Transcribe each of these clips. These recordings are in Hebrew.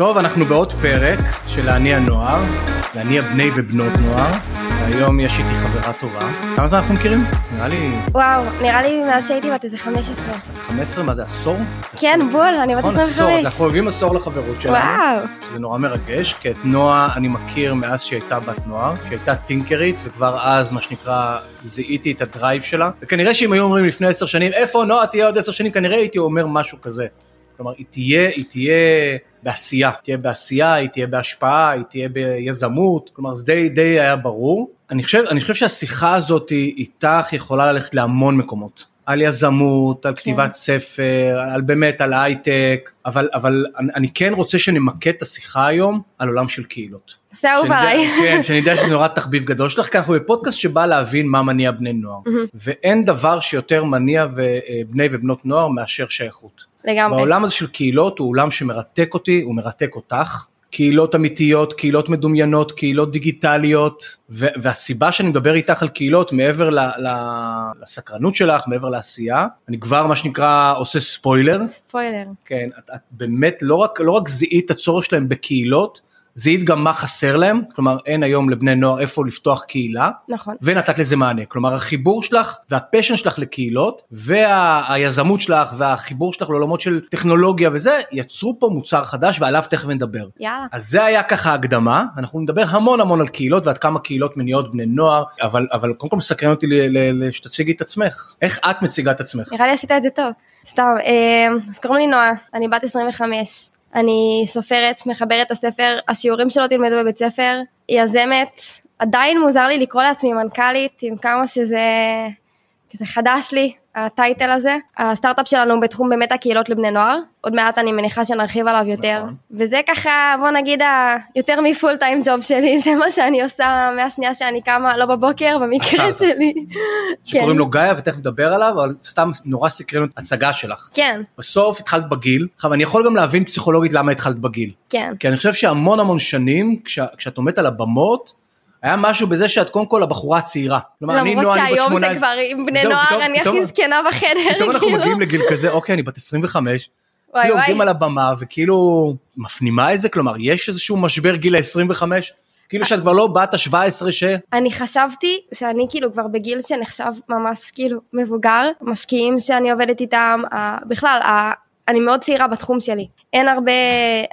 טוב, אנחנו בעוד פרק של להניע נוער, להניע בני ובנות נוער. והיום יש איתי חברה טובה. כמה זמן אנחנו מכירים? נראה לי... וואו, נראה לי מאז שהייתי בת איזה 15. 15? מה זה, עשור? כן, עשור. בול, אני בת נכון, 25. עשור, אז אנחנו חוגגים עשור לחברות שלנו. וואו. זה נורא מרגש, כי את נועה אני מכיר מאז שהיא הייתה בת נוער, שהיא הייתה טינקרית, וכבר אז, מה שנקרא, זיהיתי את הדרייב שלה. וכנראה שאם היו אומרים לפני עשר שנים, איפה נועה תהיה עוד עשר שנים, כנראה הייתי אומר משהו כזה. כלומר, היא תהיה, היא תהיה בעשייה, תהיה בעשייה, היא תהיה בהשפעה, היא תהיה ביזמות, כלומר זה די, די היה ברור. אני חושב, אני חושב שהשיחה הזאת איתך יכולה ללכת להמון מקומות. על יזמות, על כתיבת כן. ספר, על באמת, על הייטק, אבל, אבל אני, אני כן רוצה שנמקד את השיחה היום על עולם של קהילות. זה אהוב עליי. כן, שאני יודע שזה נורא תחביב גדול שלך, כי אנחנו בפודקאסט שבא להבין מה מניע בני נוער. ואין דבר שיותר מניע בני ובנות נוער מאשר שייכות. לגמרי. והעולם הזה של קהילות הוא עולם שמרתק אותי, הוא מרתק אותך. קהילות אמיתיות, קהילות מדומיינות, קהילות דיגיטליות, ו- והסיבה שאני מדבר איתך על קהילות מעבר ל- ל- לסקרנות שלך, מעבר לעשייה, אני כבר מה שנקרא עושה ספוילר. ספוילר. כן, את, את באמת לא רק, לא רק זיהית את הצורך שלהם בקהילות, זיהית גם מה חסר להם, כלומר אין היום לבני נוער איפה לפתוח קהילה, נכון, ונתת לזה מענה, כלומר החיבור שלך והפשן שלך לקהילות והיזמות שלך והחיבור שלך לעולמות של טכנולוגיה וזה, יצרו פה מוצר חדש ועליו תכף נדבר. יאללה. אז זה היה ככה הקדמה, אנחנו נדבר המון המון על קהילות ועד כמה קהילות מניעות בני נוער, אבל, אבל קודם כל מסקרן אותי שתציגי את עצמך, איך את מציגה את עצמך? נראה לי עשית את זה טוב. סתם, אה, אז קוראים לי נועה, אני בת 25. אני סופרת, מחברת את הספר, השיעורים שלו תלמדו בבית ספר, יזמת, עדיין מוזר לי לקרוא לעצמי מנכ"לית, עם כמה שזה כזה חדש לי, הטייטל הזה. הסטארט-אפ שלנו בתחום באמת הקהילות לבני נוער, עוד מעט אני מניחה שנרחיב עליו יותר. נכון. וזה ככה, בוא נגיד, יותר מפול טיים ג'וב שלי, זה מה שאני עושה מהשנייה שאני קמה, לא בבוקר, במקרה שלי. שקוראים כן. לו גיא ותכף נדבר עליו, אבל סתם נורא סקרן הצגה שלך. כן. בסוף התחלת בגיל, עכשיו אני יכול גם להבין פסיכולוגית למה התחלת בגיל. כן. כי אני חושב שהמון המון שנים, כש, כשאת עומדת על הבמות, היה משהו בזה שאת קודם כל הבחורה הצעירה. למרות שהיום זה כבר עם בני נוער, אני הכי זקנה בחדר. פתאום אנחנו כאילו. מגיעים לגיל כזה, אוקיי, אני בת 25. וואי כאילו עומדים על הבמה וכאילו מפנימה את זה, כלומר יש איזשהו משבר גיל ה-25? כאילו שאת כבר לא בת ה-17 ש... אני חשבתי שאני כאילו כבר בגיל שנחשב ממש כאילו מבוגר, משקיעים שאני עובדת איתם, בכלל אני מאוד צעירה בתחום שלי. אין הרבה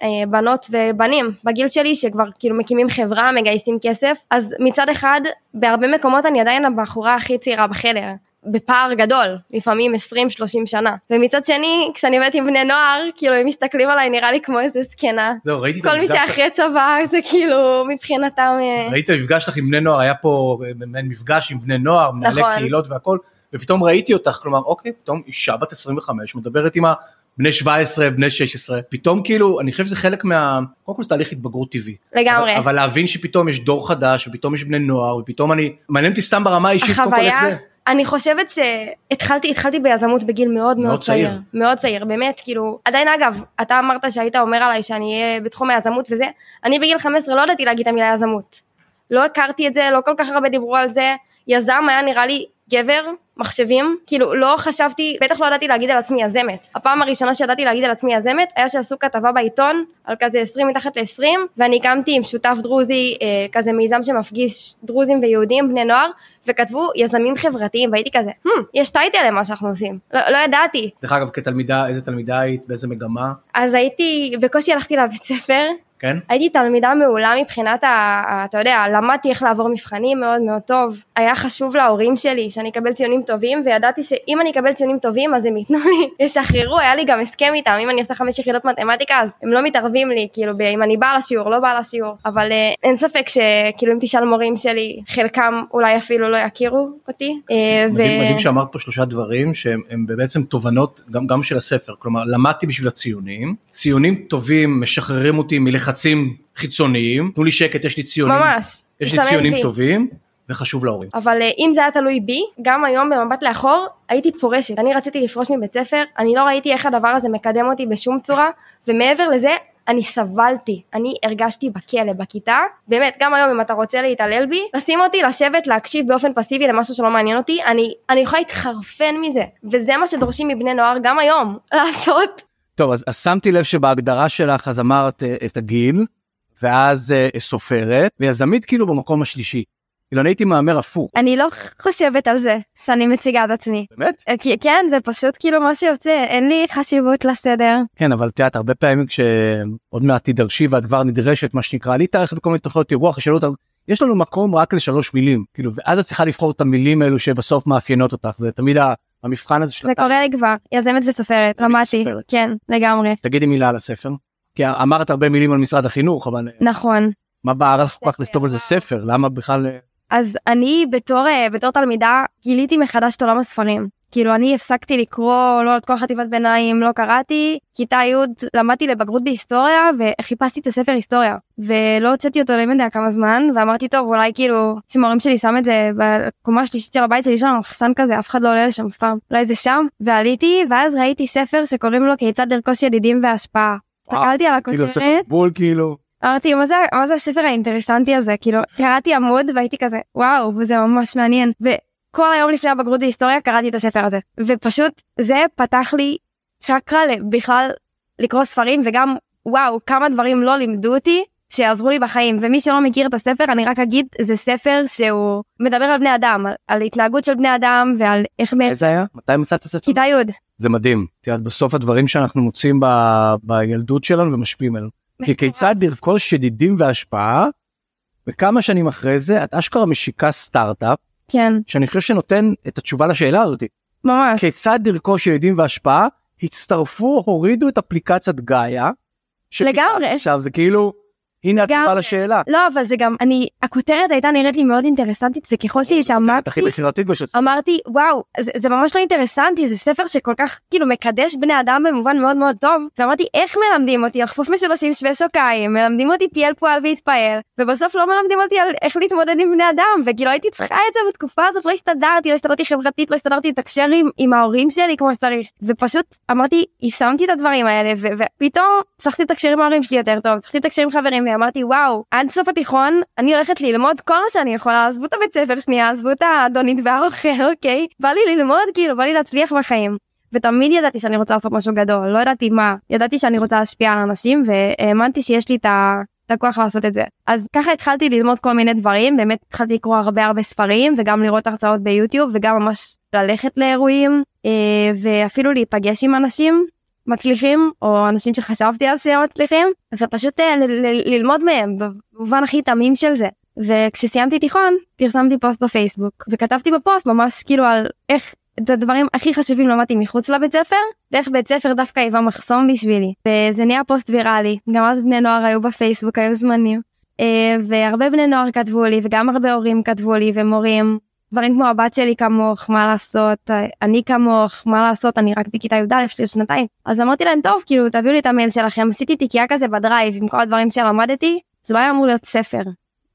אה, בנות ובנים בגיל שלי שכבר כאילו מקימים חברה, מגייסים כסף, אז מצד אחד בהרבה מקומות אני עדיין הבחורה הכי צעירה בחדר. בפער גדול, לפעמים 20-30 שנה. ומצד שני, כשאני עובדת עם בני נוער, כאילו הם מסתכלים עליי נראה לי כמו איזה זקנה. זהו, ראיתי את המפגש כל מי שאחרי צבא זה כאילו מבחינתם... אה, ראיתי את המפגש שלך עם בני נוער, היה פה אה, מפגש עם בני נוער, מנהלי נכון. קהילות והכל, ופתאום ראיתי אותך, כלומר, אוקיי, פתאום אישה בת 25 מדברת עם בני 17, בני 16, פתאום כאילו, אני חושב שזה חלק מה... קודם כל זה תהליך התבגרות טבעי. לגמרי. אבל, אבל להבין שפתאום יש דור חדש, ופתאום יש בני נוער, ופתאום אני... מעניין אותי סתם ברמה האישית, קודם כל איך זה. אני חושבת שהתחלתי התחלתי ביזמות בגיל מאוד מאוד, מאוד צעיר. צעיר. מאוד צעיר, באמת, כאילו, עדיין אגב, אתה אמרת שהיית אומר עליי שאני אהיה בתחום היזמות וזה, אני בגיל 15 לא ידעתי להגיד את המילה יזמות. לא הכרתי את זה, לא כל כך הרבה דיברו על זה, יזם היה נראה לי גבר, מחשבים, כאילו לא חשבתי, בטח לא ידעתי להגיד על עצמי יזמת. הפעם הראשונה שידעתי להגיד על עצמי יזמת היה שעשו כתבה בעיתון על כזה 20 מתחת ל-20 ואני הקמתי עם שותף דרוזי אה, כזה מיזם שמפגיש דרוזים ויהודים בני נוער וכתבו יזמים חברתיים והייתי כזה, hmm, יש טייטל למה שאנחנו עושים, לא, לא ידעתי. דרך אגב כתלמידה, איזה תלמידה היית, באיזה מגמה? אז הייתי, בקושי הלכתי לבית ספר, כן? הייתי תלמידה מעולה מבחינת, ה, אתה יודע, למדתי איך לעבור מבחנים מאוד מאוד טוב. היה חשוב להורים שלי שאני אקבל ציונים טובים, וידעתי שאם אני אקבל ציונים טובים אז הם ייתנו לי, ישחררו, היה לי גם הסכם איתם, אם אני עושה חמש יחידות מתמטיקה אז הם לא מתערבים לי, כאילו, אם אני באה לשיעור, לא באה לשיעור. אבל אה, אין ספק שכאילו אם תשאל מורים שלי, חלקם אולי אפילו לא יכירו אותי. אה, מדהים, ו... מדהים שאמרת פה שלושה דברים שהם בעצם תובנות גם, גם של הספר, כלומר למדתי בשביל הציונים, ציונים טובים משחררים אותי מלך לחצים חיצוניים, תנו לי שקט, יש לי ציונים, ממש, יש לי ציונים וי. טובים. וחשוב להורים. אבל uh, אם זה היה תלוי בי, גם היום במבט לאחור הייתי פורשת. אני רציתי לפרוש מבית ספר, אני לא ראיתי איך הדבר הזה מקדם אותי בשום צורה, ומעבר לזה, אני סבלתי, אני הרגשתי בכלא, בכיתה, באמת, גם היום אם אתה רוצה להתעלל בי, לשים אותי לשבת להקשיב באופן פסיבי למשהו שלא מעניין אותי, אני, אני יכולה להתחרפן מזה, וזה מה שדורשים מבני נוער גם היום, לעשות. טוב, אז, אז שמתי לב שבהגדרה שלך אז אמרת אה, את הגיל, ואז uh, סופרת, ויזמית כאילו במקום השלישי. כאילו אני הייתי מהמר הפוך. אני לא חושבת על זה שאני מציגה את עצמי. באמת? אה, כן זה פשוט כאילו מה שיוצא אין לי חשיבות לסדר. כן אבל את יודעת הרבה פעמים כשעוד מעט תידרשי ואת כבר נדרשת מה שנקרא אני תארך בכל מיני תוכניות אירוח ישאלו אותם יש לנו מקום רק לשלוש מילים כאילו ואז את צריכה לבחור את המילים האלו שבסוף מאפיינות אותך זה תמיד המבחן הזה של... זה קורה לי כבר יזמת וסופרת למדתי כן לגמרי. תגידי מילה על הספר. כי אמרת הרבה מילים על משרד החינוך אבל נכון. מה בער לך כל כך לכתוב על זה ספר למה בכלל אז אני בתור אה, בתור תלמידה גיליתי מחדש את עולם הספרים. כאילו אני הפסקתי לקרוא לא את כל חטיבת ביניים לא קראתי. כיתה י' למדתי לבגרות בהיסטוריה וחיפשתי את הספר היסטוריה. ולא הוצאתי אותו לא יודע כמה זמן ואמרתי טוב אולי כאילו שמורים שלי שם את זה בקומה השלישית של הבית שלי יש לנו מחסן כזה אף אחד לא עולה לשם אף פעם. אולי זה שם? ועליתי ואז ראיתי ספר שקוראים לו כיצד לרכוש ידידים והשפעה. הסתכלתי על הכותרת. כאילו בול כאילו. אמרתי מה זה מה זה הספר האינטרסנטי הזה? כאילו קראתי עמוד והייתי כזה וואו וזה ממש מעניין וכל היום לפני הבגרות בהיסטוריה קראתי את הספר הזה. ופשוט זה פתח לי צ'קרה בכלל לקרוא ספרים וגם וואו כמה דברים לא לימדו אותי שיעזרו לי בחיים. ומי שלא מכיר את הספר אני רק אגיד זה ספר שהוא מדבר על בני אדם על, על התנהגות של בני אדם ועל איך איזה היה? מתי מצאת את הספר? כיתה י' זה מדהים. תראה בסוף הדברים שאנחנו מוצאים ב... בילדות שלנו ומשפיעים עלינו. כי כיצד לרכוש ידידים והשפעה וכמה שנים אחרי זה את אשכרה משיקה סטארט-אפ כן שאני חושב שנותן את התשובה לשאלה הזאת. ממש. כיצד לרכוש ידידים והשפעה הצטרפו הורידו את אפליקציית גאיה. לגמרי. עכשיו זה כאילו הנה התשובה לשאלה. לא אבל זה גם אני הכותרת הייתה נראית לי מאוד אינטרסנטית וככל שהתעמקתי אמרתי וואו זה, זה ממש לא אינטרסנטי זה ספר שכל כך כאילו מקדש בני אדם במובן מאוד מאוד טוב. ואמרתי איך מלמדים אותי? לחפוף משולשים שווה שוקיים מלמדים אותי פי אל פועל והתפעל ובסוף לא מלמדים אותי על איך להתמודד עם בני אדם. וכאילו הייתי צריכה את זה בתקופה הזאת לא הסתדרתי לא הסתדרתי חברתית לא הסתדרתי לתקשר עם, עם ההורים שלי כמו שצריך. ופשוט אמרתי יישמתי את הדברים האלה ופתאום צריכתי לתקשר עם ההורים שלי יותר טוב צריכתי לתקשר עם חברים ואמרתי וואו עד סוף התיכון אני הולכת ללמוד כל מה שאני יכולה עזבו את הבית ספר שנייה עזבו את האדונית והאוכל אוקיי בא לי ללמוד כאילו בא לי להצליח בחיים. ותמיד ידעתי שאני רוצה לעשות משהו גדול לא ידעתי מה ידעתי שאני רוצה להשפיע על אנשים והאמנתי שיש לי את ה... את הכוח לעשות את זה. אז ככה התחלתי ללמוד כל מיני דברים, באמת התחלתי לקרוא הרבה הרבה ספרים וגם לראות הרצאות ביוטיוב וגם ממש ללכת לאירועים אה, ואפילו להיפגש עם אנשים מצליחים או אנשים שחשבתי אז שהם מצליחים ופשוט אה, ללמוד מהם במובן הכי תמים של זה. וכשסיימתי תיכון פרסמתי פוסט בפייסבוק וכתבתי בפוסט ממש כאילו על איך את הדברים הכי חשובים למדתי מחוץ לבית ספר ואיך בית ספר דווקא היווה מחסום בשבילי וזה נהיה פוסט ויראלי גם אז בני נוער היו בפייסבוק היו זמנים אה, והרבה בני נוער כתבו לי וגם הרבה הורים כתבו לי ומורים דברים כמו הבת שלי כמוך מה לעשות? אני כמוך מה לעשות? אני רק בכיתה י"א יש לי שנתיים. אז אמרתי להם טוב כאילו תביאו לי את המייל שלכם. עשיתי תיקייה כזה בדרייב עם כל הדברים שלמדתי. זה לא היה אמור להיות ספר.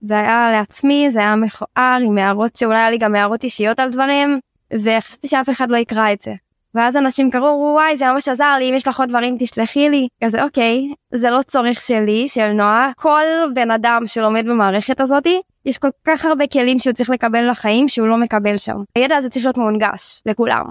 זה היה לעצמי זה היה מכוער עם הערות שאולי היה לי גם הערות אישיות על דברים וחשבתי שאף אחד לא יקרא את זה. ואז אנשים קראו וואי זה ממש עזר לי אם יש לך עוד דברים תשלחי לי. כזה אוקיי זה לא צורך שלי של נועה. כל בן אדם שלומד במערכת הזאתי יש כל כך הרבה כלים שהוא צריך לקבל לחיים שהוא לא מקבל שם. הידע הזה צריך להיות מונגש לכולם.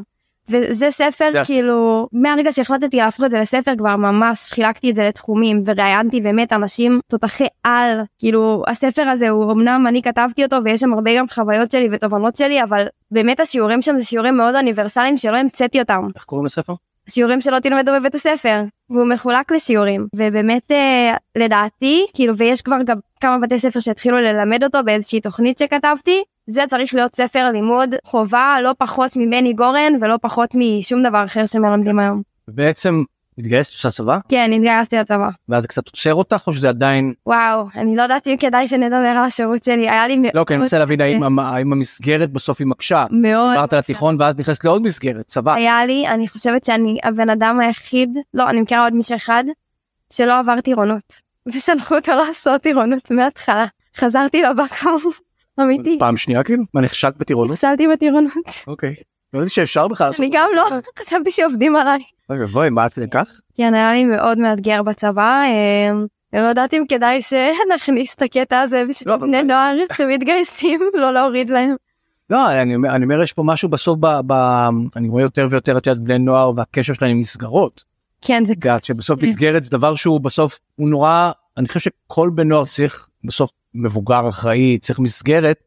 וזה ספר זה כאילו מהרגע שהחלטתי להפוך את זה לספר כבר ממש חילקתי את זה לתחומים וראיינתי באמת אנשים תותחי על כאילו הספר הזה הוא אמנם אני כתבתי אותו ויש שם הרבה גם חוויות שלי ותובנות שלי אבל באמת השיעורים שם זה שיעורים מאוד אוניברסליים שלא המצאתי אותם. איך קוראים לספר? שיעורים שלא תלמדו בבית הספר והוא מחולק לשיעורים ובאמת אה, לדעתי כאילו ויש כבר גם כמה בתי ספר שהתחילו ללמד אותו באיזושהי תוכנית שכתבתי זה צריך להיות ספר לימוד חובה לא פחות מבני גורן ולא פחות משום דבר אחר שמלמדים היום. בעצם התגייסת לצבא? כן התגייסתי לצבא. ואז קצת עוצר אותך או שזה עדיין? וואו אני לא יודעת אם כדאי שנדבר על השירות שלי היה לי מאוד... לא כי אני מנסה להבין האם, המסגרת בסוף היא מקשה. מאוד. עברת לתיכון ואז נכנסת לעוד מסגרת צבא. היה לי אני חושבת שאני הבן אדם היחיד לא אני מכירה עוד מישהו אחד שלא עבר טירונות. ושלחו אותו לעשות טירונות מההתחלה חזרתי לבקר אמיתי. פעם שנייה כאילו? מה נכשלת בטירונות? נכשלתי בטירונות. אוקיי. לא ידעתי שאפשר בכלל. אני גם לא חשבתי שעובדים עליי. אוי ואבוי מה את כך? כן היה לי מאוד מאתגר בצבא. אמ, לא יודעת אם כדאי שנכניס את הקטע הזה בשביל לא, בני נוער שמתגייסים לא להוריד להם. לא אני אומר אני אומר יש פה משהו בסוף ב, ב, אני רואה יותר ויותר את יודעת בני נוער והקשר שלהם עם מסגרות. כן זה גאט שבסוף מסגרת זה דבר שהוא בסוף הוא נורא אני חושב שכל בן נוער צריך בסוף מבוגר אחראי צריך מסגרת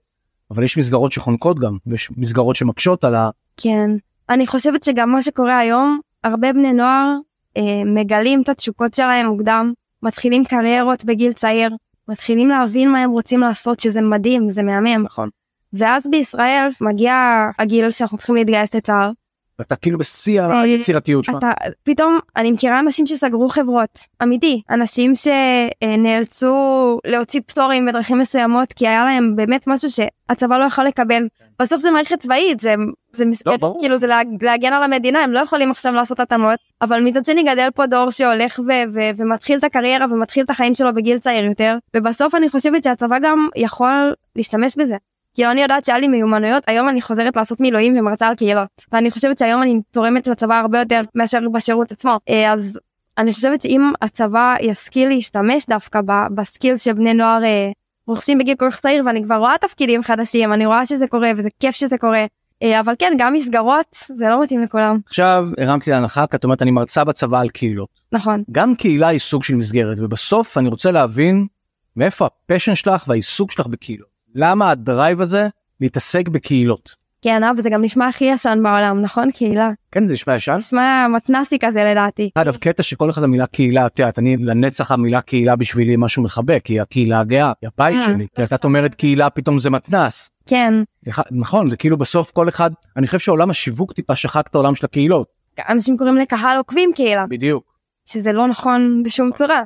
אבל יש מסגרות שחונקות גם ויש מסגרות שמקשות על ה... כן. אני חושבת שגם מה שקורה היום הרבה בני נוער אה, מגלים את התשוקות שלהם מוקדם מתחילים קריירות בגיל צעיר מתחילים להבין מה הם רוצים לעשות שזה מדהים זה מהמם. נכון. ואז בישראל מגיע הגיל שאנחנו צריכים להתגייס לצה"ל ואתה כאילו בשיא היצירתיות שלך. פתאום אני מכירה אנשים שסגרו חברות. אמיתי אנשים שנאלצו להוציא פטורים בדרכים מסוימות כי היה להם באמת משהו שהצבא לא יכול לקבל. בסוף זה מערכת צבאית זה זה מסגרת לא, כאילו זה להגן על המדינה הם לא יכולים עכשיו לעשות התאמות. אבל מצד שני גדל פה דור שהולך ו- ו- ומתחיל את הקריירה ומתחיל את החיים שלו בגיל צעיר יותר ובסוף אני חושבת שהצבא גם יכול להשתמש בזה כאילו אני יודעת שהיה לי מיומנויות היום אני חוזרת לעשות מילואים ומרצה על קהילות ואני חושבת שהיום אני תורמת לצבא הרבה יותר מאשר בשירות עצמו אה, אז אני חושבת שאם הצבא ישכיל להשתמש דווקא בסקילס שבני נוער אה, רוכשים בגיל כל כך צעיר ואני כבר רואה תפקידים חדשים אני רואה שזה קורה וזה כיף שזה קורה אה, אבל כן גם מסגרות זה לא מתאים לכולם. עכשיו הרמת לי להנחתה כי את אומרת אני מרצה בצבא על קהילות. נכון. גם קהילה היא סוג של מסגרת ובסוף אני רוצה להבין מאיפה ה passion שלך והעיסוק שלך בקהילות. למה ה drive הזה להתעסק בקהילות. כן אבל זה גם נשמע הכי ישן בעולם נכון קהילה. כן זה נשמע ישן. נשמע מתנסי כזה לדעתי. אגב קטע של כל אחד המילה קהילה את יודעת אני לנצח המילה קהילה בשבילי משהו מחבק היא הקהילה הגאה היא הבית אה, שלי. כי את אומרת קהילה פתאום זה מתנס. כן. נכון זה כאילו בסוף כל אחד אני חושב שעולם השיווק טיפה שחק את העולם של הקהילות. אנשים קוראים לקהל עוקבים קהילה. בדיוק. שזה לא נכון בשום צורה.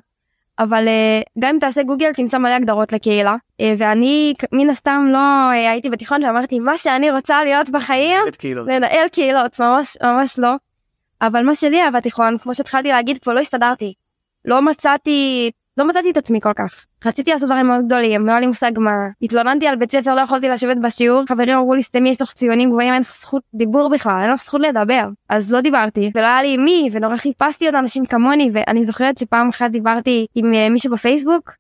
אבל אה, גם אם תעשה גוגל תמצא מלא הגדרות לקהילה אה, ואני מן הסתם לא אה, הייתי בתיכון ואמרתי מה שאני רוצה להיות בחיים לנהל קהילות ממש ממש לא. אבל מה שלי היה בתיכון כמו שהתחלתי להגיד פה לא הסתדרתי. לא מצאתי לא מצאתי את עצמי כל כך. רציתי לעשות דברים מאוד גדולים, לא היה לי מושג מה. התלוננתי על בית ספר, לא יכולתי לשבת בשיעור, חברים אמרו לי סתמי יש לך ציונים גבוהים, אין לך זכות דיבור בכלל, אין לך זכות לדבר. אז לא דיברתי, ולא היה לי מי, ונורא חיפשתי עוד אנשים כמוני, ואני זוכרת שפעם אחת דיברתי עם אה, מישהו בפייסבוק,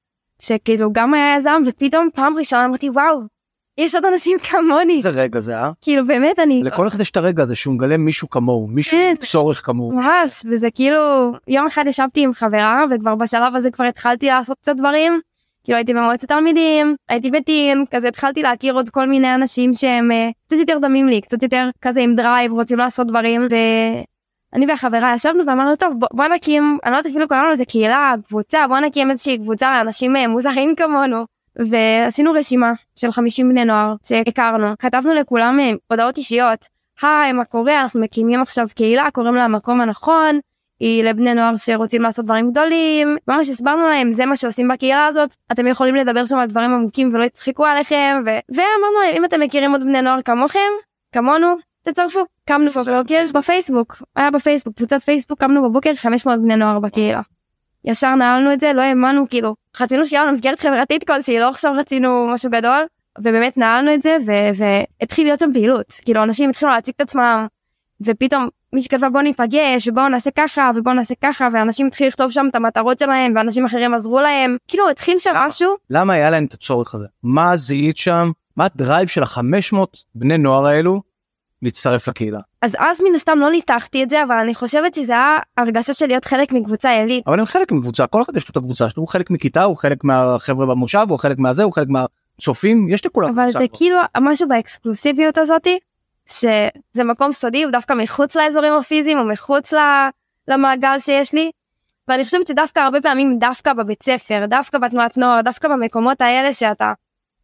שכאילו גם היה יזם, ופתאום פעם ראשונה אמרתי וואו, יש עוד אנשים כמוני. איזה רגע זה אה? כאילו באמת אני... לכל אחד יש את הרגע הזה שהוא מגלה מישהו כמוהו, מישהו עם צורך כמוהו. ממש, וזה כאילו יום אחד ישבתי עם חברה וכבר בשלב הזה כבר התחלתי לעשות קצת דברים. כאילו הייתי במועצת תלמידים, הייתי בטין, כזה התחלתי להכיר עוד כל מיני אנשים שהם uh, קצת יותר דומים לי, קצת יותר כזה עם drive, רוצים לעשות דברים, ואני והחברה ישבנו ואמרנו טוב בוא, בוא נקים, אני לא יודעת אפילו קראנו לזה קהילה, קבוצה, בוא נקים איזושהי קבוצה לאנשים uh, מוזרים כמונו. ועשינו רשימה של 50 בני נוער שהכרנו. כתבנו לכולם אה, הודעות אישיות. היי מה קורה? אנחנו מקימים עכשיו קהילה קוראים לה המקום הנכון היא לבני נוער שרוצים לעשות דברים גדולים. ממש הסברנו להם זה מה שעושים בקהילה הזאת אתם יכולים לדבר שם על דברים עמוקים ולא יצחקו עליכם. ו... ואמרנו להם אם אתם מכירים עוד בני נוער כמוכם כמונו תצרפו. קמנו בבוקר בפייסבוק היה בפייסבוק קבוצת פייסבוק קמנו בבוקר 500 בני נוער בקהילה. ישר נעלנו את זה לא האמנו כאילו רצינו שיהיה לנו מסגרת חברתית כלשהי לא עכשיו רצינו משהו גדול ובאמת נעלנו את זה והתחיל להיות שם פעילות. כאילו אנשים התחילו להציג את עצמם ופתאום מי שכתבה בוא ניפגש ובואו נעשה ככה ובואו נעשה ככה ואנשים התחילו לכתוב שם את המטרות שלהם ואנשים אחרים עזרו להם. כאילו התחיל שם משהו. למה היה להם את הצורך הזה? מה זיהית שם? מה הדרייב של החמש מאות בני נוער האלו להצטרף לקהילה. אז אז מן הסתם לא ניתחתי את זה אבל אני חושבת שזה היה הרגשה של להיות חלק מקבוצה עילית. אבל הם חלק מקבוצה כל אחד יש לו את הקבוצה שלו הוא חלק מכיתה הוא חלק מהחבר'ה במושב הוא חלק מהזה הוא חלק מהצופים יש לכולם. אבל זה כאילו משהו באקסקלוסיביות הזאתי שזה מקום סודי הוא דווקא מחוץ לאזורים הפיזיים או מחוץ למעגל שיש לי. ואני חושבת שדווקא הרבה פעמים דווקא בבית ספר דווקא בתנועת נוער דווקא במקומות האלה שאתה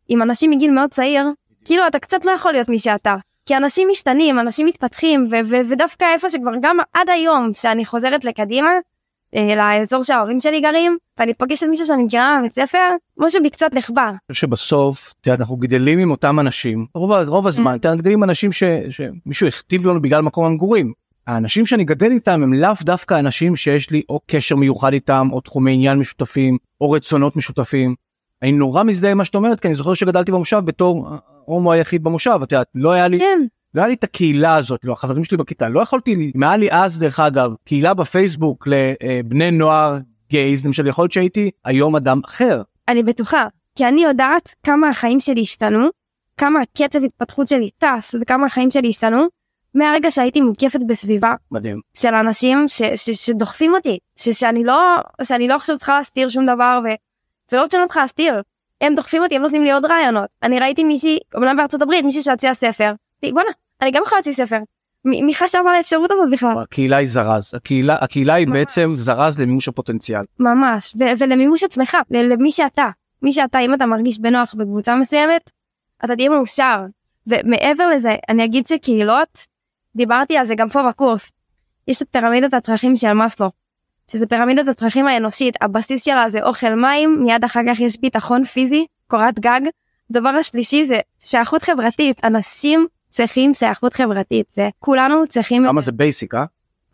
עם אנשים מגיל מאוד צעיר כאילו אתה קצת לא יכול להיות מי שאתה. כי אנשים משתנים, אנשים מתפתחים, ו- ו- ודווקא איפה שכבר גם עד היום שאני חוזרת לקדימה, אה, לאזור שההורים שלי גרים, ואני פוגשת מישהו שאני מכירה בבית ספר, משהו בי קצת נחבא. אני חושב שבסוף, את יודעת, אנחנו גדלים עם אותם אנשים, רוב, רוב הזמן, mm. גדלים עם אנשים ש, שמישהו הכתיב לנו בגלל מקום המגורים. האנשים שאני גדל איתם הם לאו דווקא אנשים שיש לי או קשר מיוחד איתם, או תחומי עניין משותפים, או רצונות משותפים. אני נורא מזדהה עם מה שאת אומרת כי אני זוכר שגדלתי במושב בתור ההומו היחיד במושב את יודעת לא היה לי כן. לא היה לי את הקהילה הזאת לא החברים שלי בכיתה לא יכולתי אם היה לי אז דרך אגב קהילה בפייסבוק לבני נוער גייז למשל יכול להיות שהייתי היום אדם אחר. אני בטוחה כי אני יודעת כמה החיים שלי השתנו כמה הקצב התפתחות שלי טס וכמה החיים שלי השתנו מהרגע שהייתי מוקפת בסביבה מדהים של אנשים ש, ש, שדוחפים אותי ש, שאני לא שאני לא עכשיו צריכה להסתיר שום דבר ו, ולא לא צריכה להסתיר הם דוחפים אותי הם נותנים לי עוד רעיונות אני ראיתי מישהי אומנם בארצות הברית מישהי שהוציאה ספר בואנה אני גם יכולה להוציא ספר מי חשב על האפשרות הזאת בכלל? הקהילה היא זרז, הקהילה, הקהילה היא בעצם זרז למימוש הפוטנציאל. ממש, ו- ולמימוש עצמך, למי שאתה. מי שאתה, אם אתה מרגיש בנוח בקבוצה מסוימת, אתה תהיה מאושר. ומעבר לזה, אני אגיד שקהילות, דיברתי על זה גם פה בקורס, יש את פירמידת הצרכים של מאסלו, שזה פירמידת הצרכים האנושית, הבסיס שלה זה אוכל מים, מיד אחר כך יש ביטחון פיזי, קורת גג. הדבר השלישי זה שייכות חברתית, אנשים צריכים שייכות חברתית, זה כולנו צריכים... כמה זה basic, אה?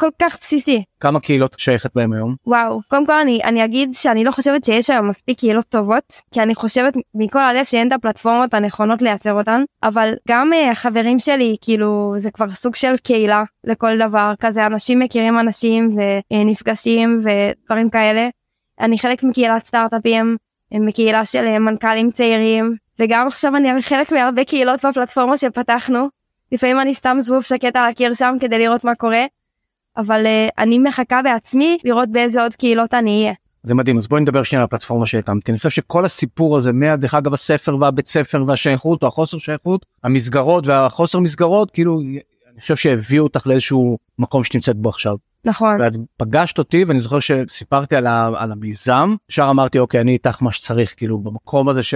כל כך בסיסי. כמה קהילות שייכת בהם היום? וואו, קודם כל אני, אני אגיד שאני לא חושבת שיש היום מספיק קהילות טובות, כי אני חושבת מכל הלב שאין את הפלטפורמות הנכונות לייצר אותן, אבל גם uh, החברים שלי, כאילו, זה כבר סוג של קהילה לכל דבר, כזה אנשים מכירים אנשים ונפגשים ודברים כאלה. אני חלק מקהילת סטארט-אפים, מקהילה של אה, מנכ"לים צעירים, וגם עכשיו אני חלק מהרבה קהילות בפלטפורמה שפתחנו. לפעמים אני סתם זבוב שקט על הקיר שם כדי לראות מה קורה, אבל uh, אני מחכה בעצמי לראות באיזה עוד קהילות אני אהיה. זה מדהים אז בואי נדבר שנייה על הפלטפורמה שהקמתי אני חושב שכל הסיפור הזה מהדרך אגב הספר והבית ספר והשייכות או החוסר שייכות המסגרות והחוסר מסגרות כאילו אני חושב שהביאו אותך לאיזשהו מקום שנמצאת בו עכשיו. נכון. ואת פגשת אותי ואני זוכר שסיפרתי על, ה, על המיזם ישר אמרתי אוקיי אני איתך מה שצריך כאילו במקום הזה ש...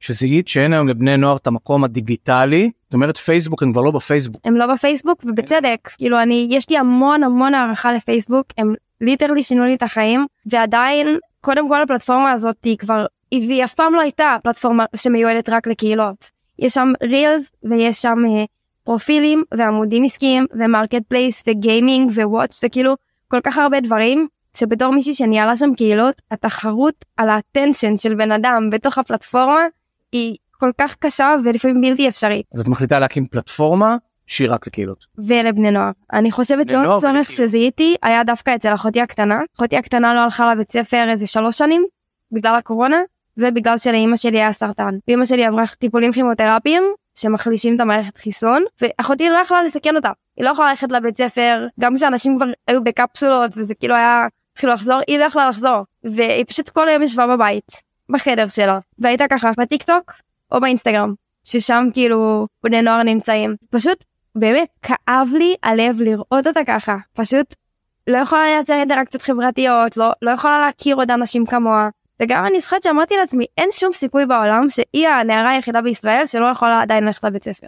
שזיהית שאין היום לבני נוער את המקום הדיגיטלי זאת אומרת פייסבוק הם כבר לא בפייסבוק. הם לא בפייסבוק ובצדק כאילו אני יש לי המון המון הערכה לפייסבוק הם literally שינו לי את החיים ועדיין קודם כל הפלטפורמה הזאת היא כבר היא אף פעם לא הייתה פלטפורמה שמיועדת רק לקהילות יש שם reels ויש שם uh, פרופילים ועמודים עסקיים ו marketplace ו gaming ו watch זה כאילו כל כך הרבה דברים שבתור מישהי שניהלה שם קהילות התחרות על ה attention של בן אדם בתוך הפלטפורמה היא כל כך קשה ולפעמים בלתי אפשרית. אז את מחליטה להקים פלטפורמה שהיא רק לקהילות. ולבני נוער. אני חושבת שעוד צורך שזיהיתי היה דווקא אצל אחותי הקטנה. אחותי הקטנה לא הלכה לבית ספר איזה שלוש שנים בגלל הקורונה ובגלל שלאימא שלי היה סרטן. ואימא שלי עברה טיפולים כימותרפיים שמחלישים את המערכת חיסון ואחותי לא יכלה לסכן אותה. היא לא יכלה ללכת לבית ספר גם כשאנשים כבר היו בקפסולות וזה כאילו היה התחילו לחזור היא לא יכלה לחזור והיא פשוט כל היום ישבה בבית בחדר שלה והייתה ככה בטיק טוק או באינסטגרם ששם כאילו בני נוער נמצאים. פשוט באמת כאב לי הלב לראות אותה ככה. פשוט לא יכולה לייצר אינטראקציות חברתיות לא, לא יכולה להכיר עוד אנשים כמוה. וגם אני זוכרת שאמרתי לעצמי אין שום סיכוי בעולם שהיא הנערה היחידה בישראל שלא יכולה עדיין ללכת לבית ספר.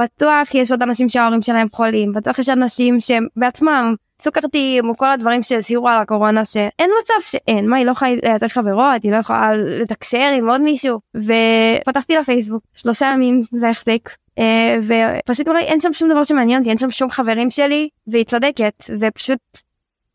בטוח יש עוד אנשים שההורים שלהם חולים בטוח יש אנשים שהם בעצמם סוכרתיים או כל הדברים שהזהירו על הקורונה שאין מצב שאין. מה היא לא יכולה לייצר חברות היא לא יכולה לתקשר עם עוד מישהו? ופתחתי לפייסבוק שלושה ימים זה החזיק. אה, ופשוט אולי אין שם שום דבר שמעניין אותי אין שם שום חברים שלי והיא צודקת. ופשוט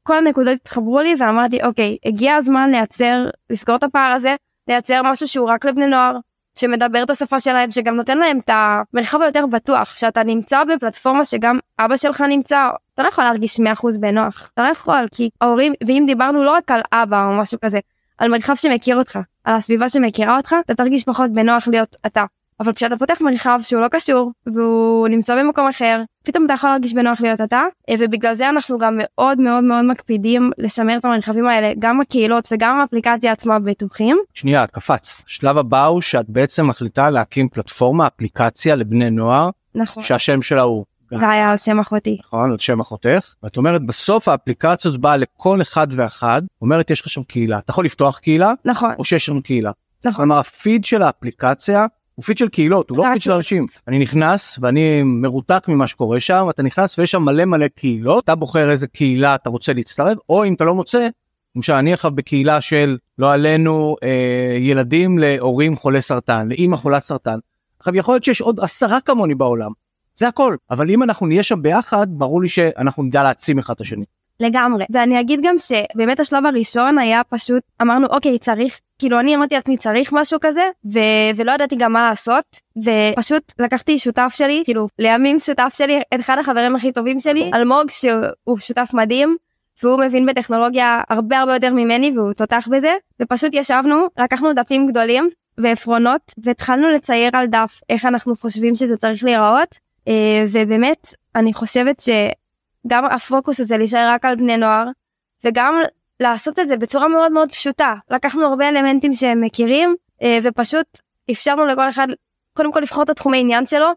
כל הנקודות התחברו לי ואמרתי אוקיי הגיע הזמן לייצר לסגור את הפער הזה לייצר משהו שהוא רק לבני נוער שמדבר את השפה שלהם שגם נותן להם את המרחב היותר בטוח שאתה נמצא בפלטפורמה שגם אבא שלך נמצא אתה לא יכול להרגיש 100% בנוח. אתה לא יכול כי ההורים ואם דיברנו לא רק על אבא או משהו כזה על מרחב שמכיר אותך על הסביבה שמכירה אותך אתה תרגיש פחות בנוח להיות אתה אבל כשאתה פותח מרחב שהוא לא קשור והוא נמצא במקום אחר פתאום אתה יכול להרגיש בנוח להיות אתה אה, ובגלל זה אנחנו גם מאוד מאוד מאוד מקפידים לשמר את המרחבים האלה גם הקהילות וגם האפליקציה עצמה בטוחים. שנייה את קפץ שלב הבא הוא שאת בעצם מחליטה להקים פלטפורמה אפליקציה לבני נוער נכון שהשם שלה הוא גאיה על שם אחותי. נכון על שם אחותך ואת אומרת בסוף האפליקציה הזאת באה לכל אחד ואחד אומרת יש לך שם קהילה אתה יכול לפתוח קהילה נכון או שיש לנו קהילה. נכון. כלומר הפיד של האפליקציה הוא פיד של קהילות הוא לא פיד של אנשים אני נכנס ואני מרותק ממה שקורה שם אתה נכנס ויש שם מלא מלא קהילות אתה בוחר איזה קהילה אתה רוצה להצטרף או אם אתה לא מוצא. למשל אני עכשיו בקהילה של לא עלינו אה, ילדים להורים חולי סרטן לאמא חולת סרטן. עכשיו יכול להיות שיש עוד עשרה כמוני בעולם זה הכל אבל אם אנחנו נהיה שם ביחד ברור לי שאנחנו נדע להעצים אחד את השני. לגמרי. ואני אגיד גם שבאמת השלב הראשון היה פשוט אמרנו אוקיי צריך כאילו אני אמרתי לעצמי צריך משהו כזה? ו... ולא ידעתי גם מה לעשות. ופשוט לקחתי שותף שלי כאילו לימים שותף שלי את אחד החברים הכי טובים שלי אלמוג שהוא שותף מדהים והוא מבין בטכנולוגיה הרבה הרבה יותר ממני והוא תותח בזה. ופשוט ישבנו לקחנו דפים גדולים ועפרונות והתחלנו לצייר על דף איך אנחנו חושבים שזה צריך להיראות. ובאמת אני חושבת שגם הפוקוס הזה להישאר רק על בני נוער וגם לעשות את זה בצורה מאוד מאוד פשוטה לקחנו הרבה אלמנטים שהם מכירים ופשוט אפשרנו לכל אחד קודם כל לבחור את התחומי עניין שלו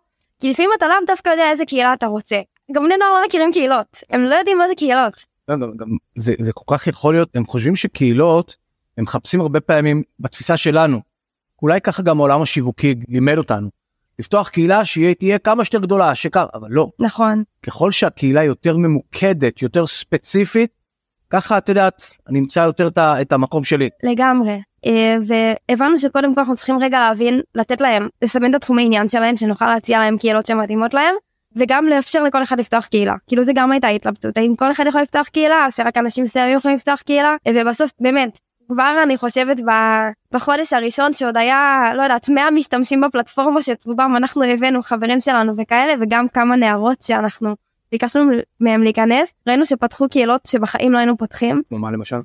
כי לפעמים אתה לאו דווקא יודע איזה קהילה אתה רוצה גם בני נוער לא מכירים קהילות הם לא יודעים מה זה קהילות. לא, גם, גם, זה, זה כל כך יכול להיות הם חושבים שקהילות הם מחפשים הרבה פעמים בתפיסה שלנו אולי ככה גם העולם השיווקי לימד אותנו. לפתוח קהילה שהיא תהיה כמה שיותר גדולה שקר אבל לא. נכון. ככל שהקהילה יותר ממוקדת יותר ספציפית ככה את יודעת אני אמצא יותר את המקום שלי. לגמרי. אה, והבנו שקודם כל אנחנו צריכים רגע להבין לתת להם לסמן את התחומי עניין שלהם שנוכל להציע להם קהילות שמתאימות להם וגם לאפשר לכל אחד לפתוח קהילה. כאילו זה גם הייתה התלבטות האם כל אחד יכול לפתוח קהילה שרק אנשים מסוימים יכולים לפתוח קהילה? ובסוף באמת כבר אני חושבת בחודש הראשון שעוד היה לא יודעת 100 משתמשים בפלטפורמה שאת רובם אנחנו הבאנו חברים שלנו וכאלה וגם כמה נערות שאנחנו ביקשנו מהם להיכנס ראינו שפתחו קהילות שבחיים לא היינו פותחים. מה למשל?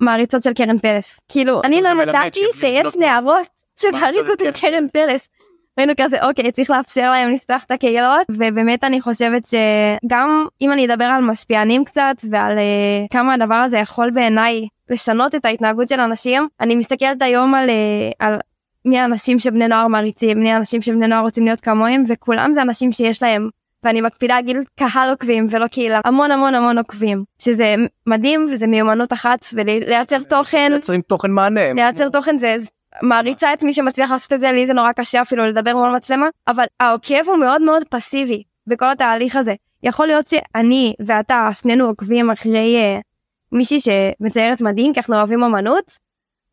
מעריצות של קרן פלס כאילו אני לא ידעתי שיש נערות שמעריצות את קרן פלס. היינו כזה אוקיי צריך לאפשר להם לפתוח את הקהילות. ובאמת אני חושבת שגם אם אני אדבר על משפיענים קצת ועל uh, כמה הדבר הזה יכול בעיניי לשנות את ההתנהגות של אנשים אני מסתכלת היום על, uh, על מי האנשים שבני נוער מעריצים מי האנשים שבני נוער רוצים להיות כמוהם וכולם זה אנשים שיש להם. ואני מקפידה להגיד קהל עוקבים ולא קהילה. המון המון המון עוקבים. שזה מדהים וזה מיומנות אחת ולייצר תוכן. לייצרים תוכן מענה. לייצר תוכן זה מעריצה את מי שמצליח לעשות את זה לי זה נורא קשה אפילו לדבר מול מצלמה אבל העוקב הוא מאוד מאוד פסיבי בכל התהליך הזה. יכול להיות שאני ואתה שנינו עוקבים אחרי uh, מישהי שמציירת מדהים כי אנחנו אוהבים אמנות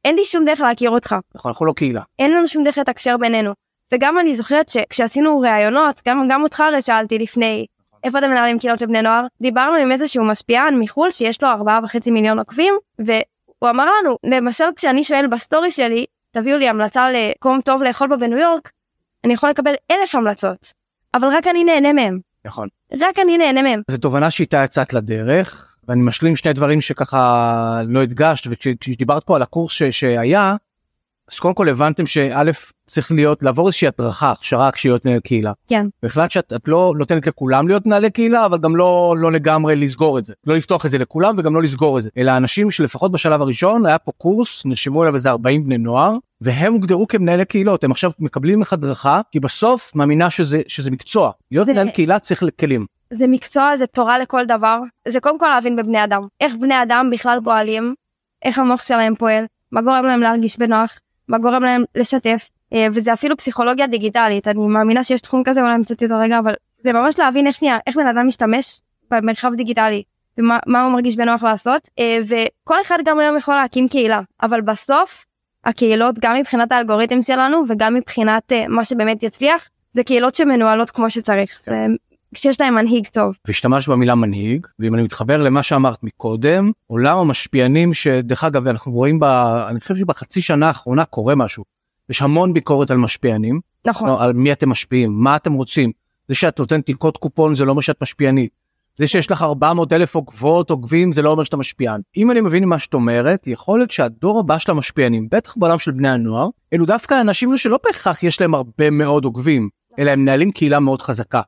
אין לי שום דרך להכיר אותך. נכון אנחנו לא קהילה. אין לנו שום דרך לתקשר בינינו. וגם אני זוכרת שכשעשינו ראיונות גם גם אותך הרי שאלתי לפני איפה אתם מנהלים קהילות לבני נוער? דיברנו עם איזשהו משפיען מחול שיש לו ארבעה וחצי מיליון עוקבים והוא אמר לנו למשל כשאני שואל בסטורי שלי תביאו לי המלצה לקום טוב לאכול בו בניו יורק, אני יכול לקבל אלף המלצות, אבל רק אני נהנה מהם. נכון. רק אני נהנה מהם. זו תובנה שאיתה יצאת לדרך, ואני משלים שני דברים שככה לא הדגשת, וכשדיברת פה על הקורס ש- שהיה, אז קודם כל הבנתם שא' צריך להיות לעבור איזושהי הדרכה הכשרה כשהיא להיות מנהל קהילה. כן. והחלטת שאת לא נותנת לכולם להיות מנהלי קהילה אבל גם לא לא לגמרי לסגור את זה. לא לפתוח את זה לכולם וגם לא לסגור את זה. אלא אנשים שלפחות בשלב הראשון היה פה קורס נרשמו אליו איזה 40 בני נוער והם הוגדרו כמנהלי קהילות. הם עכשיו מקבלים לך הדרכה כי בסוף מאמינה שזה שזה מקצוע. להיות זה... מנהל קהילה צריך כלים. זה מקצוע זה תורה לכל דבר. זה קודם כל להבין בבני אדם. איך בני אדם בכלל פועלים? איך המוח שלהם פועל? מה גורם להם להרגיש בנוח מה גורם להם לשתף אה, וזה אפילו פסיכולוגיה דיגיטלית. אני מאמינה שיש תחום כזה אולי מצאתי אותו רגע אבל זה ממש להבין איך שנייה איך בן אדם משתמש במרחב דיגיטלי ומה הוא מרגיש בנוח לעשות. אה, וכל אחד גם היום יכול להקים קהילה אבל בסוף הקהילות גם מבחינת האלגוריתם שלנו וגם מבחינת אה, מה שבאמת יצליח זה קהילות שמנוהלות כמו שצריך. זה כשיש להם מנהיג טוב. והשתמשת במילה מנהיג ואם אני מתחבר למה שאמרת מקודם עולם המשפיענים שדרך אגב אנחנו רואים ב... אני חושב שבחצי שנה האחרונה קורה משהו. יש המון ביקורת על משפיענים. נכון. לא, על מי אתם משפיעים מה אתם רוצים. זה שאת נותנת לי קוד קופון זה לא אומר שאת משפיענית. זה שיש לך 400 אלף עוקבות עוקבים זה לא אומר שאתה משפיען. אם אני מבין מה שאת אומרת יכול להיות שהדור הבא של המשפיענים בטח בעולם של בני הנוער אלו דווקא אנשים שלא בהכרח יש להם הרבה מאוד עוקבים אלא הם מנהלים קהילה מאוד חזקה.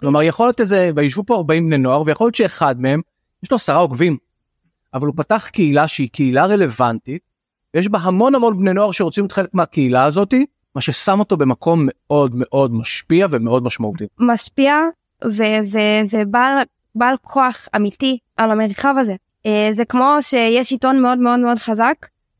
כלומר יכול להיות איזה וישבו פה 40 בני נוער ויכול להיות שאחד מהם יש לו עשרה עוקבים. אבל הוא פתח קהילה שהיא קהילה רלוונטית יש בה המון המון בני נוער שרוצים להיות חלק מהקהילה הזאתי מה ששם אותו במקום מאוד מאוד משפיע ומאוד משמעותי. משפיע ובעל כוח אמיתי על המרחב הזה. אה, זה כמו שיש עיתון מאוד מאוד מאוד חזק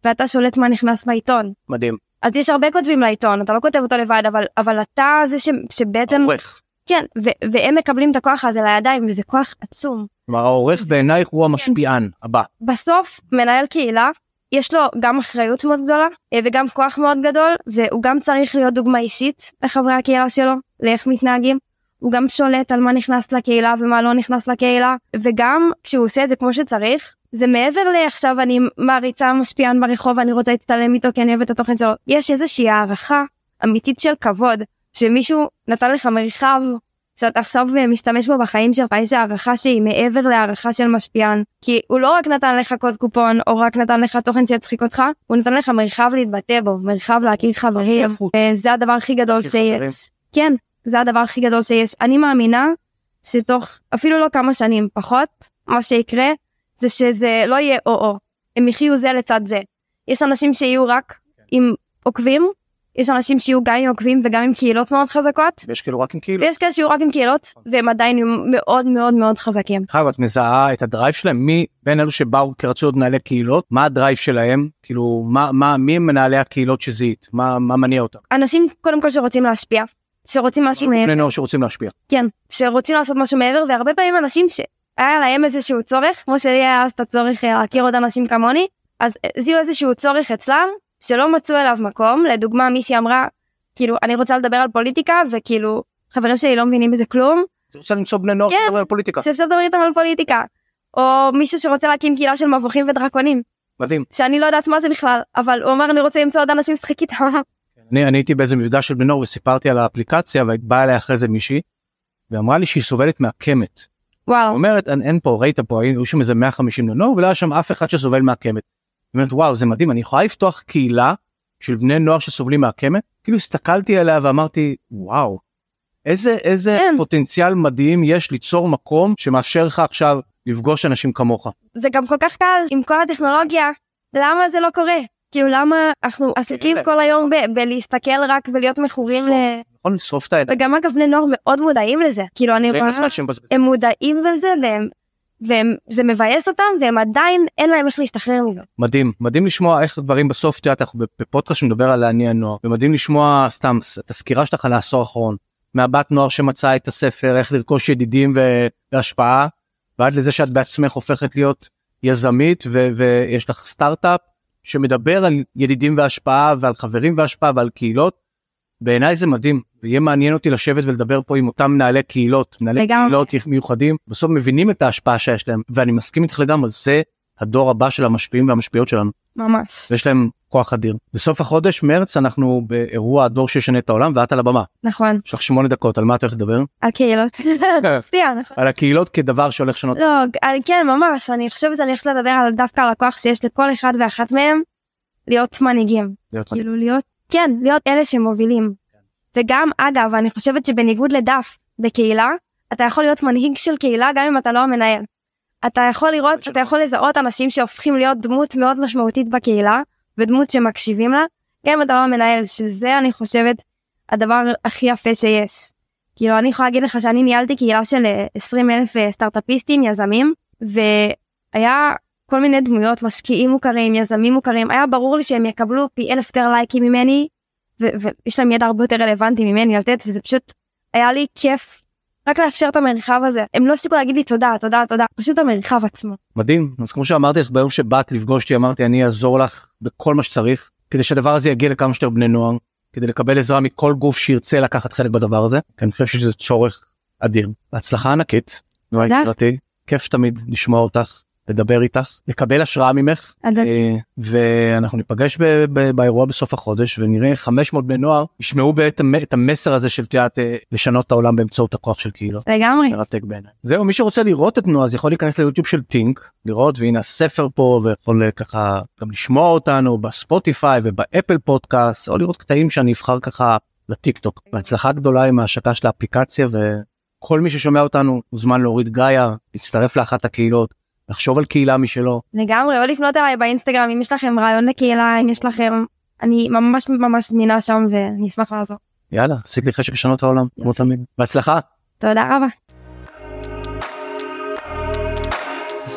ואתה שולט מה נכנס בעיתון. מדהים. אז יש הרבה כותבים לעיתון אתה לא כותב אותו לבד אבל אבל אתה זה ש, שבעצם עורך. כן ו- והם מקבלים את הכוח הזה לידיים וזה כוח עצום. כלומר העורך בעינייך הוא המשפיען. הבא. בסוף מנהל קהילה יש לו גם אחריות מאוד גדולה אה, וגם כוח מאוד גדול והוא גם צריך להיות דוגמה אישית לחברי הקהילה שלו לאיך מתנהגים. הוא גם שולט על מה נכנס לקהילה ומה לא נכנס לקהילה וגם כשהוא עושה את זה כמו שצריך זה מעבר לעכשיו אני מעריצה משפיען ברחוב ואני רוצה להצטלם איתו כי אני אוהבת את התוכן שלו יש איזושהי הערכה אמיתית של כבוד שמישהו נתן לך מרחב שאתה עכשיו משתמש בו בחיים שלך יש הערכה שהיא מעבר להערכה של משפיען. כי הוא לא רק נתן לך קוד קופון או רק נתן לך תוכן שיצחיק אותך הוא נתן לך מרחב להתבטא בו מרחב להכיר חברים. זה הדבר הכי גדול שיש. כן זה הדבר הכי גדול שיש. אני מאמינה שתוך אפילו לא כמה שנים פחות, מה שיקרה זה שזה לא יהיה או-או, הם יחיו זה לצד זה. יש אנשים שיהיו רק עם עוקבים, יש אנשים שיהיו גם עם עוקבים וגם עם קהילות מאוד חזקות. ויש כאלו רק עם קהילות. ויש כאלה שיהיו רק עם קהילות, והם עדיין מאוד מאוד מאוד חזקים. חייב, את מזהה את ה drive שלהם, מי בין אלו שבאו כי רצו להיות מנהלי קהילות, מה ה drive שלהם, כאילו, מה, מה, מי הם מנהלי הקהילות שזיהית, מה, מה מניע אותם? אנשים קודם כל שרוצים להשפיע, שרוצים משהו מעבר. בני נוער שרוצים להשפיע. כן, שרוצים לעשות משהו מעבר, והרבה פעמים אנשים שהיה להם איזשהו צורך, כמו שלי היה אז את הצורך אה, להכיר עוד אנשים כמוני, אז אה, זיהו איזשהו צורך אצלם, שלא מצאו אליו מקום, לדוגמה מישהי אמרה, כאילו, אני רוצה לדבר על פוליטיקה, וכאילו, חברים שלי לא מבינים בזה כלום. רוצה למצוא בני נוער כן, שדבר על פוליטיקה. שאפשר לדבר איתם על פוליטיקה. או מישהו שרוצה להקים קהילה של מבוכים ודרקונים. מדהים. שאני לא יודעת מה זה בכלל, אבל הוא אמר אני רוצה למצוא עוד אנשים לשחק איתם. אני, אני הייתי באיזה מפגש של בני נוער וסיפרתי על האפליקציה ובאה אליי אחרי זה מישהי ואמרה לי שהיא סובלת מהקמת. וואו. אומרת אין, אין פה ראית פה היו שם איזה 150 בני נוער ולא היה שם אף אחד שסובל מהקמת. אומרת וואו זה מדהים אני יכולה לפתוח קהילה של בני נוער שסובלים מהקמת כאילו הסתכלתי עליה ואמרתי וואו איזה איזה אין. כן. פוטנציאל מדהים יש ליצור מקום שמאפשר לך עכשיו לפגוש אנשים כמוך. זה גם כל כך קל עם כל הטכנולוגיה למה זה לא קורה כאילו למה אנחנו עסוקים כל היום בלהסתכל רק ולהיות מכורים ל... נכון לשרוף את העיניים. וגם אגב בני נוער מאוד מודעים לזה כאילו אני רואה הם מודעים לזה והם וזה מבאס אותם והם עדיין אין להם איך להשתחרר מזה. מדהים מדהים לשמוע איך הדברים בסוף תראה אנחנו בפודקאסט שמדבר על להניע נוער ומדהים לשמוע סתם את הסקירה שלך על העשור האחרון מהבת נוער שמצאה את הספר איך לרכוש ידידים והשפעה ועד לזה שאת בעצמך הופכת להיות יזמית ויש לך סטארט-אפ שמדבר על ידידים והשפעה ועל חברים והשפעה ועל קהילות. בעיניי זה מדהים ויהיה מעניין אותי לשבת ולדבר פה עם אותם מנהלי קהילות מנהלי לגמרי. קהילות מיוחדים בסוף מבינים את ההשפעה שיש להם ואני מסכים איתך לגמרי זה הדור הבא של המשפיעים והמשפיעות שלנו. ממש. יש להם כוח אדיר. בסוף החודש מרץ אנחנו באירוע הדור שישנה את העולם ואת על הבמה. נכון. יש לך שמונה דקות על מה את הולכת לדבר? על קהילות. נכון. על הקהילות כדבר שהולך לשנות. לא, כן ממש אני חושבת שאני הולכת לדבר על דווקא על הכוח שיש לכל אחד ואחת מהם להיות מנהיגים. להיות כאילו. להיות כן להיות אלה שמובילים. וגם אגב אני חושבת שבניגוד לדף בקהילה אתה יכול להיות מנהיג של קהילה גם אם אתה לא המנהל. אתה יכול לראות אתה יכול לזהות אנשים שהופכים להיות דמות מאוד משמעותית בקהילה ודמות שמקשיבים לה גם אם אתה לא המנהל שזה אני חושבת הדבר הכי יפה שיש. כאילו אני יכולה להגיד לך שאני ניהלתי קהילה של 20 אלף אה, סטארטאפיסטים יזמים והיה כל מיני דמויות משקיעים מוכרים יזמים מוכרים. היה ברור לי שהם יקבלו פי אלף יותר לייקים ממני ויש להם ידע הרבה יותר רלוונטי ממני לתת וזה פשוט היה לי כיף רק לאפשר את המרחב הזה. הם לא הפסיקו להגיד לי תודה תודה תודה. פשוט המרחב עצמו. מדהים. אז כמו שאמרתי לך ביום שבאת לפגוש אותי אמרתי אני אעזור לך בכל מה שצריך כדי שהדבר הזה יגיע לכמה שיותר בני נוער כדי לקבל עזרה מכל גוף שירצה לקחת חלק בדבר הזה. כי אני חושב שזה צורך אדיר. בהצלחה ענקית. תודה. כיף תמיד לשמוע אותך לדבר איתך לקבל השראה ממך אה, ואנחנו ניפגש באירוע בסוף החודש ונראה 500 בני נוער ישמעו את המסר הזה של תיאת אה, לשנות את העולם באמצעות הכוח של קהילות. לגמרי. מרתק בעיניי. זהו מי שרוצה לראות את נועה אז יכול להיכנס ליוטיוב של טינק לראות והנה הספר פה ויכול אה, ככה גם לשמוע אותנו בספוטיפיי ובאפל פודקאסט או לראות קטעים שאני אבחר ככה לטיק טוק. בהצלחה גדולה עם ההשקה של האפליקציה וכל מי ששומע אותנו מוזמן להוריד גאיה להצטרף לאחת הקהילות לחשוב על קהילה משלו. לגמרי, או לפנות אליי באינסטגרם אם יש לכם רעיון לקהילה, אם יש לכם, אני ממש ממש זמינה שם ואני אשמח לעזור. יאללה, עשית לי חשק לשנות העולם, כמו תמיד. בהצלחה. תודה רבה.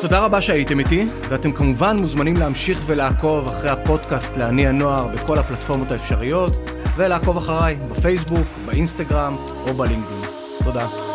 תודה רבה שהייתם איתי, ואתם כמובן מוזמנים להמשיך ולעקוב אחרי הפודקאסט להניע נוער בכל הפלטפורמות האפשריות, ולעקוב אחריי בפייסבוק, באינסטגרם או בלינקדאין. תודה.